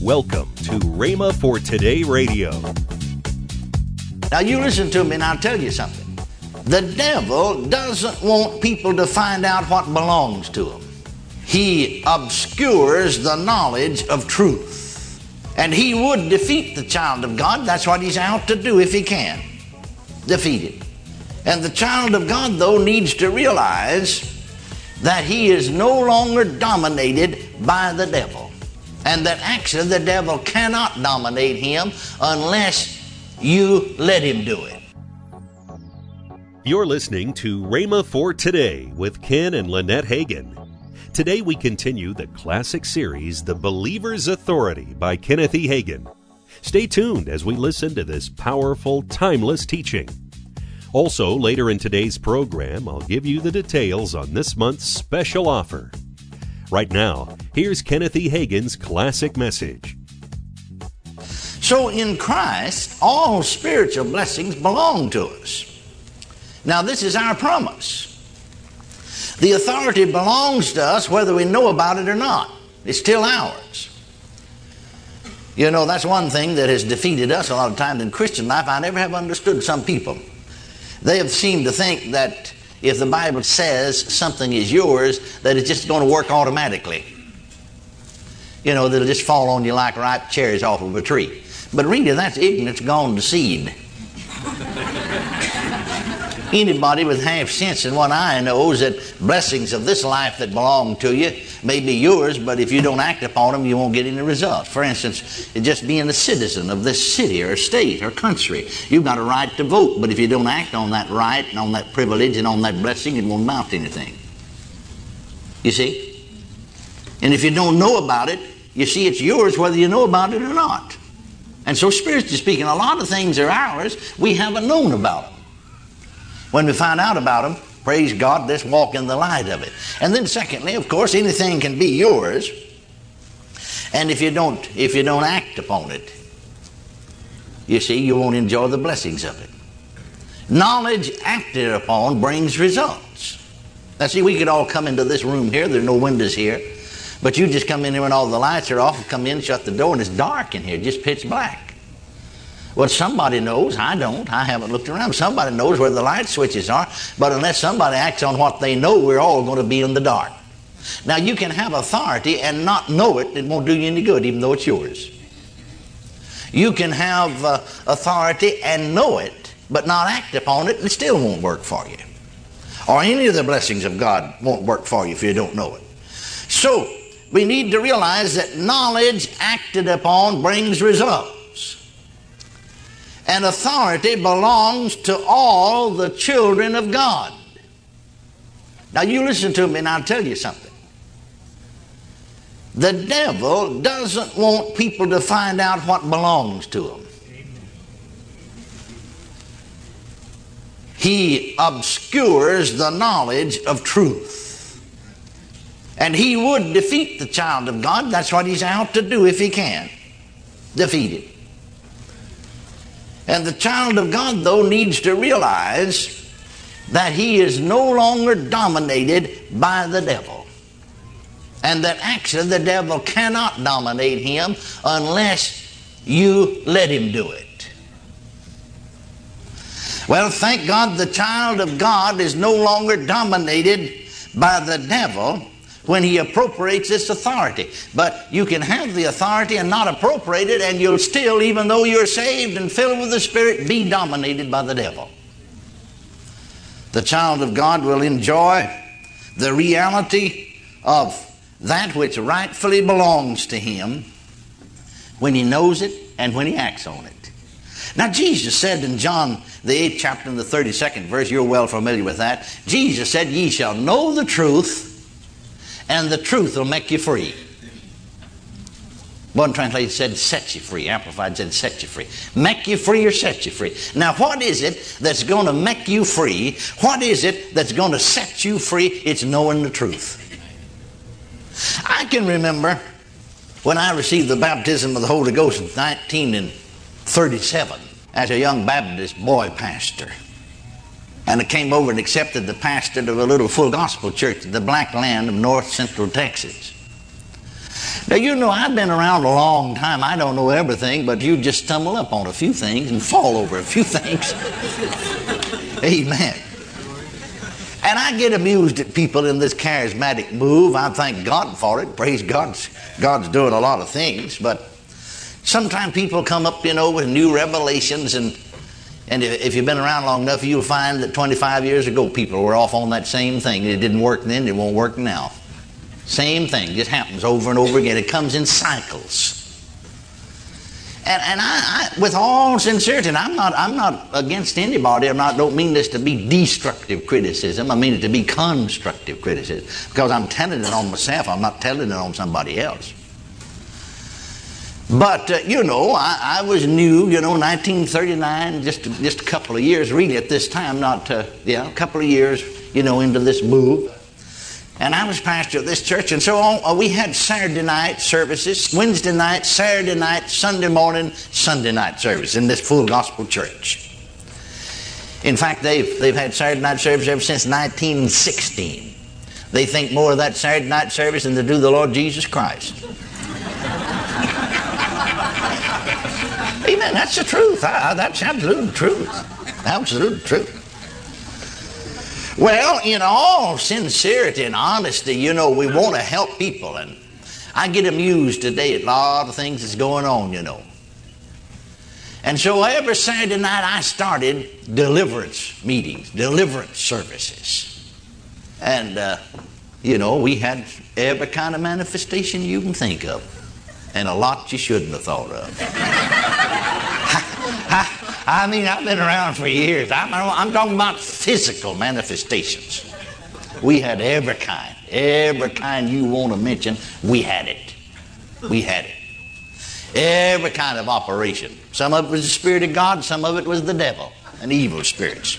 Welcome to Rhema for Today Radio. Now, you listen to me and I'll tell you something. The devil doesn't want people to find out what belongs to them. He obscures the knowledge of truth. And he would defeat the child of God. That's what he's out to do if he can. Defeat it. And the child of God, though, needs to realize that he is no longer dominated by the devil. And that actually the devil cannot dominate him unless you let him do it. You're listening to Rhema for Today with Ken and Lynette Hagin. Today we continue the classic series, The Believer's Authority by Kenneth E. Hagin. Stay tuned as we listen to this powerful, timeless teaching. Also, later in today's program, I'll give you the details on this month's special offer. Right now, here's Kenneth E. Hagin's classic message. So in Christ, all spiritual blessings belong to us. Now, this is our promise. The authority belongs to us whether we know about it or not. It's still ours. You know, that's one thing that has defeated us a lot of times in Christian life. I never have understood some people. They have seemed to think that if the Bible says something is yours, that it's just going to work automatically. You know, that'll just fall on you like ripe cherries off of a tree. But really, that's ignorance gone to seed. Anybody with half sense in one eye knows that blessings of this life that belong to you may be yours, but if you don't act upon them, you won't get any results. For instance, just being a citizen of this city or state or country, you've got a right to vote, but if you don't act on that right and on that privilege and on that blessing, it won't amount to anything. You see? And if you don't know about it, you see it's yours whether you know about it or not. And so, spiritually speaking, a lot of things are ours we haven't known about them. When we find out about them, praise God, let's walk in the light of it. And then, secondly, of course, anything can be yours. And if you don't, if you don't act upon it, you see, you won't enjoy the blessings of it. Knowledge acted upon brings results. Now, see, we could all come into this room here. There are no windows here. But you just come in here when all the lights are off and come in, shut the door, and it's dark in here, just pitch black. Well, somebody knows. I don't. I haven't looked around. Somebody knows where the light switches are. But unless somebody acts on what they know, we're all going to be in the dark. Now, you can have authority and not know it. It won't do you any good, even though it's yours. You can have uh, authority and know it, but not act upon it, and it still won't work for you. Or any of the blessings of God won't work for you if you don't know it. So, we need to realize that knowledge acted upon brings results. And authority belongs to all the children of God. Now, you listen to me and I'll tell you something. The devil doesn't want people to find out what belongs to them. He obscures the knowledge of truth. And he would defeat the child of God. That's what he's out to do if he can. Defeat it. And the child of God, though, needs to realize that he is no longer dominated by the devil. And that actually the devil cannot dominate him unless you let him do it. Well, thank God the child of God is no longer dominated by the devil when he appropriates this authority. But you can have the authority and not appropriate it, and you'll still, even though you're saved and filled with the Spirit, be dominated by the devil. The child of God will enjoy the reality of that which rightfully belongs to him when he knows it and when he acts on it. Now, Jesus said in John, the 8th chapter, and the 32nd verse, you're well familiar with that. Jesus said, Ye shall know the truth, and the truth will make you free. One translation said, set you free. Amplified said, set you free. Make you free or set you free. Now, what is it that's going to make you free? What is it that's going to set you free? It's knowing the truth. I can remember when I received the baptism of the Holy Ghost in 1937 as a young Baptist boy pastor and I came over and accepted the pastor of a little full gospel church in the black land of north central Texas. Now, you know, I've been around a long time. I don't know everything, but you just stumble up on a few things and fall over a few things. Amen. And I get amused at people in this charismatic move. I thank God for it. Praise God. God's doing a lot of things. But sometimes people come up, you know, with new revelations. And, and if you've been around long enough, you'll find that 25 years ago people were off on that same thing. It didn't work then, it won't work now. Same thing, just happens over and over again. It comes in cycles. And, and I, I, with all sincerity, and I'm not, I'm not against anybody. Not, don't mean this to be destructive criticism. I mean it to be constructive criticism. Because I'm telling it on myself. I'm not telling it on somebody else. But, uh, you know, I, I, was new, you know, 1939, just, just a couple of years, really, at this time, not, uh, yeah, a couple of years, you know, into this move. And I was pastor of this church, and so on, uh, we had Saturday night services, Wednesday night, Saturday night, Sunday morning, Sunday night service in this full gospel church. In fact, they've, they've had Saturday night service ever since 1916. They think more of that Saturday night service than they do the Lord Jesus Christ. Amen. That's the truth. That's absolute truth. Absolute truth. Well, in all sincerity and honesty, you know, we want to help people. And I get amused today at a lot of things that's going on, you know. And so every Saturday night I started deliverance meetings, deliverance services. And, uh, you know, we had every kind of manifestation you can think of, and a lot you shouldn't have thought of. I mean, I've been around for years. I'm, I'm talking about physical manifestations. We had every kind, every kind you want to mention, we had it. We had it. Every kind of operation. Some of it was the Spirit of God, some of it was the devil and evil spirits.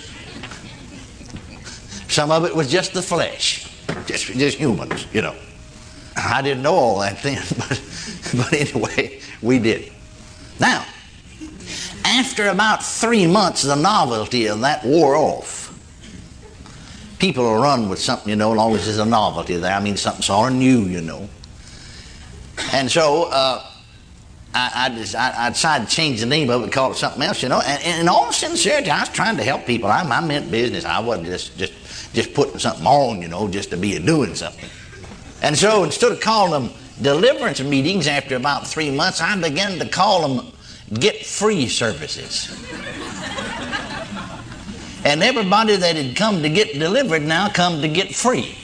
Some of it was just the flesh, just, just humans, you know. I didn't know all that then, but, but anyway, we did. After about three months, the novelty of that wore off. People will run with something, you know, as long as a novelty there. I mean, something sort of new, you know. And so uh, I, I, just, I, I, decided to change the name of it, call it something else, you know. And, and in all sincerity, I was trying to help people. I, I meant business. I wasn't just, just, just putting something on, you know, just to be doing something. And so instead of calling them deliverance meetings after about three months, I began to call them get free services. and everybody that had come to get delivered now come to get free.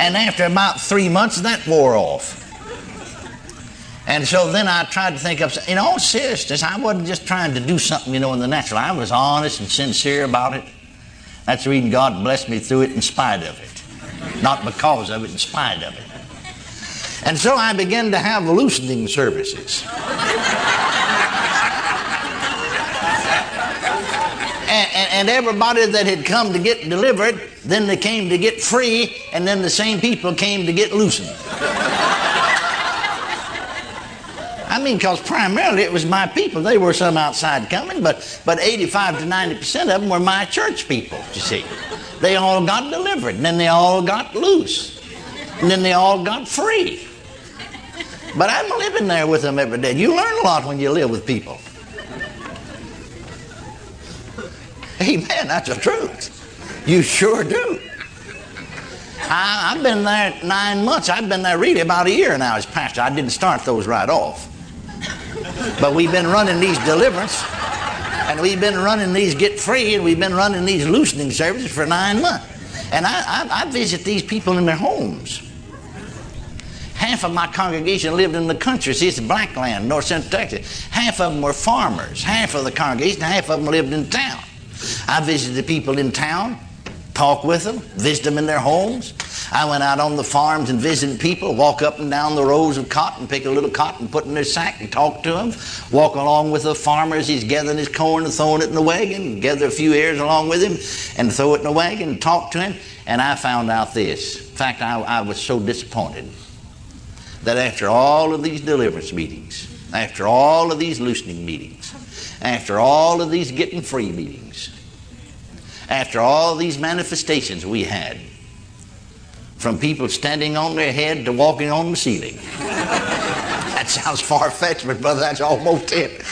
and after about three months, that wore off. And so then I tried to think of, in all seriousness, I wasn't just trying to do something, you know, in the natural. I was honest and sincere about it. That's the reason God blessed me through it in spite of it. Not because of it, in spite of it. And so I began to have loosening services. and, and, and, everybody that had come to get delivered, then they came to get free, and then the same people came to get loosened. I mean, because primarily it was my people. They were some outside coming, but, but 85 to 90% of them were my church people, you see. They all got delivered, and then they all got loose, and then they all got free. But I'm living there with them every day. You learn a lot when you live with people. Amen. That's the truth. You sure do. I, have been there nine months. I've been there really about a year now as pastor. I didn't start those right off. But we've been running these deliverance, and we've been running these get free, and we've been running these loosening services for nine months. And I, I, I visit these people in their homes. Half of my congregation lived in the country. See, it's black land, north central Texas. Half of them were farmers. Half of the congregation, half of them lived in town. I visited the people in town, talked with them, visited them in their homes. I went out on the farms and visited people, walk up and down the rows of cotton, pick a little cotton, put in their sack and talk to them. Walk along with the farmer as he's gathering his corn and throwing it in the wagon, gather a few ears along with him and throw it in the wagon and talk to him. And I found out this. In fact, I, I was so disappointed that after all of these deliverance meetings, after all of these loosening meetings, after all of these getting free meetings, after all these manifestations we had, from people standing on their head to walking on the ceiling. that sounds far fetched, but brother, that's almost it.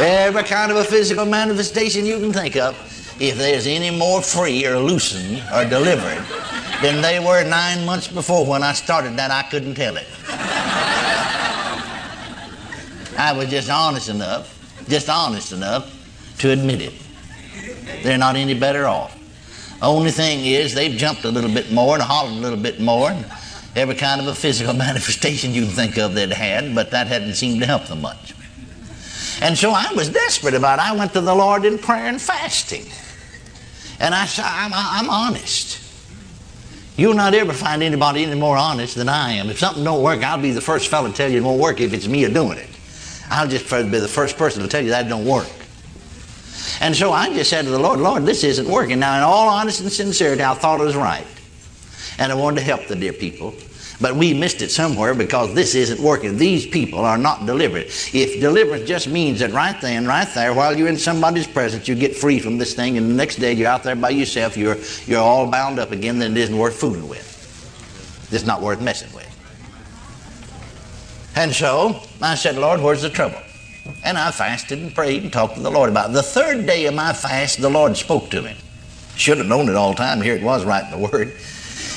Every kind of a physical manifestation you can think of, if there's any more free or loosened or delivered than they were nine months before when I started that, I couldn't tell it. I was just honest enough, just honest enough to admit it. They're not any better off. Only thing is, they've jumped a little bit more and hollered a little bit more, and every kind of a physical manifestation you can think of they'd had, but that hadn't seemed to help them much. And so I was desperate about it. I went to the Lord in prayer and fasting. And I said, I'm, I'm honest. You'll not ever find anybody any more honest than I am. If something don't work, I'll be the first fellow to tell you it won't work if it's me doing it. I'll just be the first person to tell you that don't work. And so I just said to the Lord, Lord, this isn't working. Now, in all honesty and sincerity, I thought it was right. And I wanted to help the dear people. But we missed it somewhere because this isn't working. These people are not delivered. If deliverance just means that right then, right there, while you're in somebody's presence, you get free from this thing, and the next day you're out there by yourself, you're, you're all bound up again, then it isn't worth fooling with. It's not worth messing with. And so I said, Lord, where's the trouble? And I fasted and prayed and talked to the Lord about it. The third day of my fast, the Lord spoke to me. Should have known it all the time. Here it was right in the Word.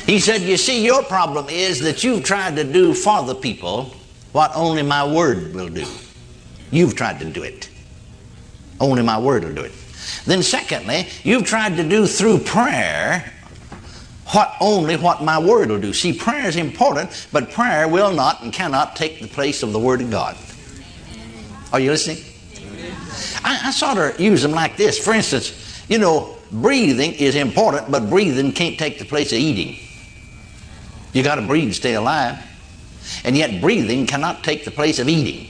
He said, You see, your problem is that you've tried to do for the people what only my Word will do. You've tried to do it. Only my Word will do it. Then, secondly, you've tried to do through prayer what only what my Word will do. See, prayer is important, but prayer will not and cannot take the place of the Word of God. Are you listening? I, I sort of use them like this. For instance, you know, breathing is important, but breathing can't take the place of eating. You got to breathe to stay alive. And yet, breathing cannot take the place of eating.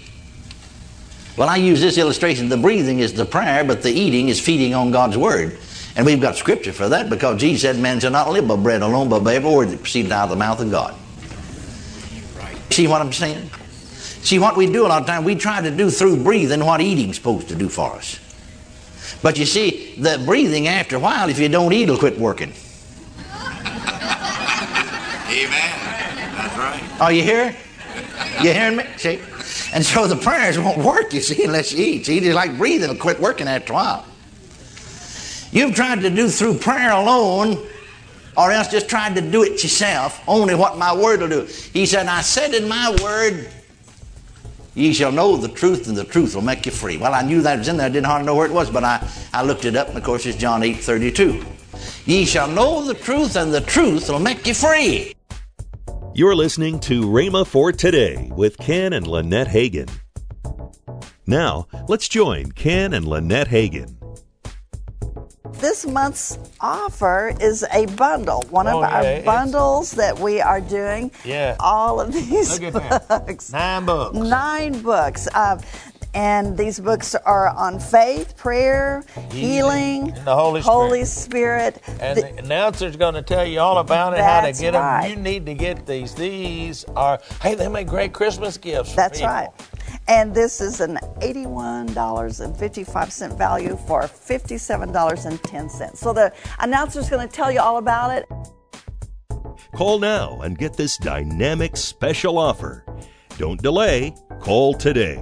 Well, I use this illustration. The breathing is the prayer, but the eating is feeding on God's Word. And we've got scripture for that because Jesus said, Man shall not live by bread alone, but by every word that proceeded out of the mouth of God. See what I'm saying? See, what we do a lot of times, we try to do through breathing what eating's supposed to do for us. But you see, the breathing after a while, if you don't eat, it'll quit working. Amen. That's right. Are you here? You hearing me? See? And so the prayers won't work, you see, unless you eat. See, just like breathing will quit working after a while. You've tried to do through prayer alone, or else just tried to do it yourself, only what my word will do. He said, I said in my word, Ye shall know the truth, and the truth will make you free. Well, I knew that was in there. I didn't hardly know where it was, but I, I looked it up, and of course, it's John 8 32. Ye shall know the truth, and the truth will make you free. You're listening to Rhema for Today with Ken and Lynette Hagin. Now, let's join Ken and Lynette Hagin. This month's offer is a bundle, one of Oh, our yeah, it's- bundles that we are doing. Yeah. All of these Look at that. books. Nine books. Nine books. Uh, and these books are on faith, prayer, healing, and the Holy Holy Spirit. And The- the announcer's going to tell you all about it, how to get right. them. You need to get these. These are, hey, they make great Christmas gifts. That's people. right. And this is an $81.55 value for $57.10. So the announcer's going to tell you all about it. Call now and get this dynamic special offer. Don't delay. Call today.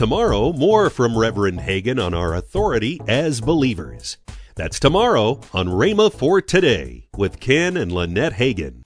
Tomorrow, more from Reverend Hagin on our authority as believers. That's tomorrow on Rhema for Today with Ken and Lynette Hagin.